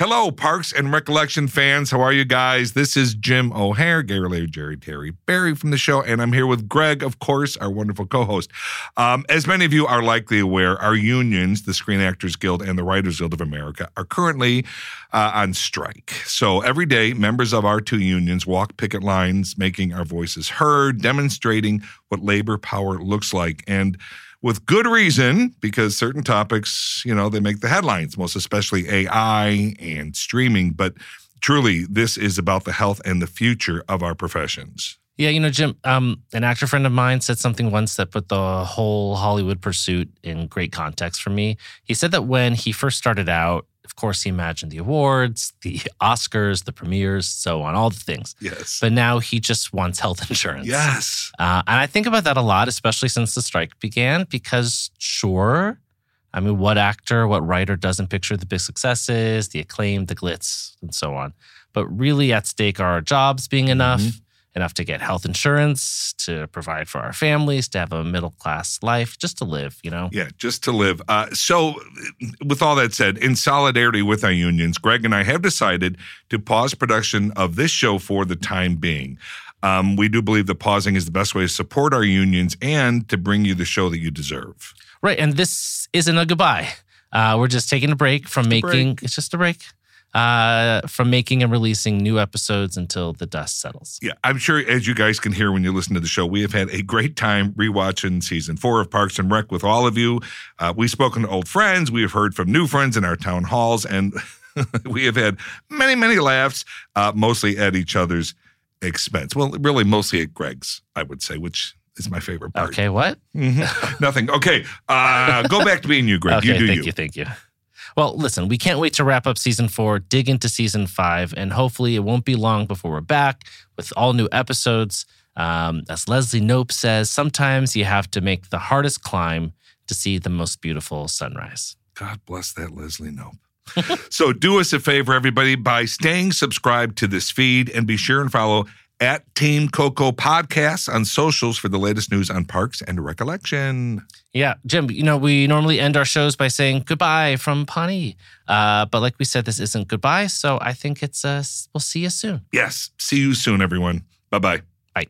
Hello, Parks and Recollection fans. How are you guys? This is Jim O'Heir, Gary Lair, Jerry Terry Barry from the show, and I'm here with Greg, of course, our wonderful co-host. Um, as many of you are likely aware, our unions, the Screen Actors Guild and the Writers Guild of America, are currently uh, on strike. So every day, members of our two unions walk picket lines, making our voices heard, demonstrating what labor power looks like, and with good reason because certain topics, you know, they make the headlines, most especially AI and streaming. But truly, this is about the health and the future of our professions. Yeah, you know, Jim, um, an actor friend of mine said something once that put the whole Hollywood pursuit in great context for me. He said that when he first started out, course, he imagined the awards, the Oscars, the premieres, so on, all the things. Yes. But now he just wants health insurance. Yes. Uh, and I think about that a lot, especially since the strike began, because sure, I mean, what actor, what writer doesn't picture the big successes, the acclaim, the glitz, and so on? But really at stake are our jobs being enough, Mhm. Enough to get health insurance, to provide for our families, to have a middle class life, just to live, you know? Yeah, just to live. Uh, so, with all that said, in solidarity with our unions, Greg and I have decided to pause production of this show for the time being. Um, we do believe that pausing is the best way to support our unions and to bring you the show that you deserve. Right. And this isn't a goodbye. Uh, we're just taking a break from a making, it's just a break uh, from making and releasing new episodes until the dust settles. Yeah, I'm sure as you guys can hear when you listen to the show, we have had a great time rewatching season four of Parks and Rec with all of you. Uh, we've spoken to old friends, we have heard from new friends in our town halls, and we have had many, many laughs, uh, mostly at each other's expense. Well, really, mostly at Greg's, I would say, which is my favorite part. Okay. What? Mhm. Nothing. Okay, uh, go back to being you, Greg. Okay. you do thank you. you. Thank you. Well, listen, we can't wait to wrap up season four, dig into season five, and hopefully it won't be long before we're back with all new episodes. Um, as Leslie Knope says, sometimes you have to make the hardest climb to see the most beautiful sunrise. God bless that Leslie Knope. so do us a favor, everybody, by staying subscribed to this feed and be sure and follow at Team Coco Podcasts on socials for the latest news on parks and recollection. Yeah, Jim, you know, we normally end our shows by saying goodbye from Pawnee. Uh, but like we said, this isn't goodbye. So I think it's, uh, we'll see you soon. Yes. See you soon, everyone. Bye bye bye.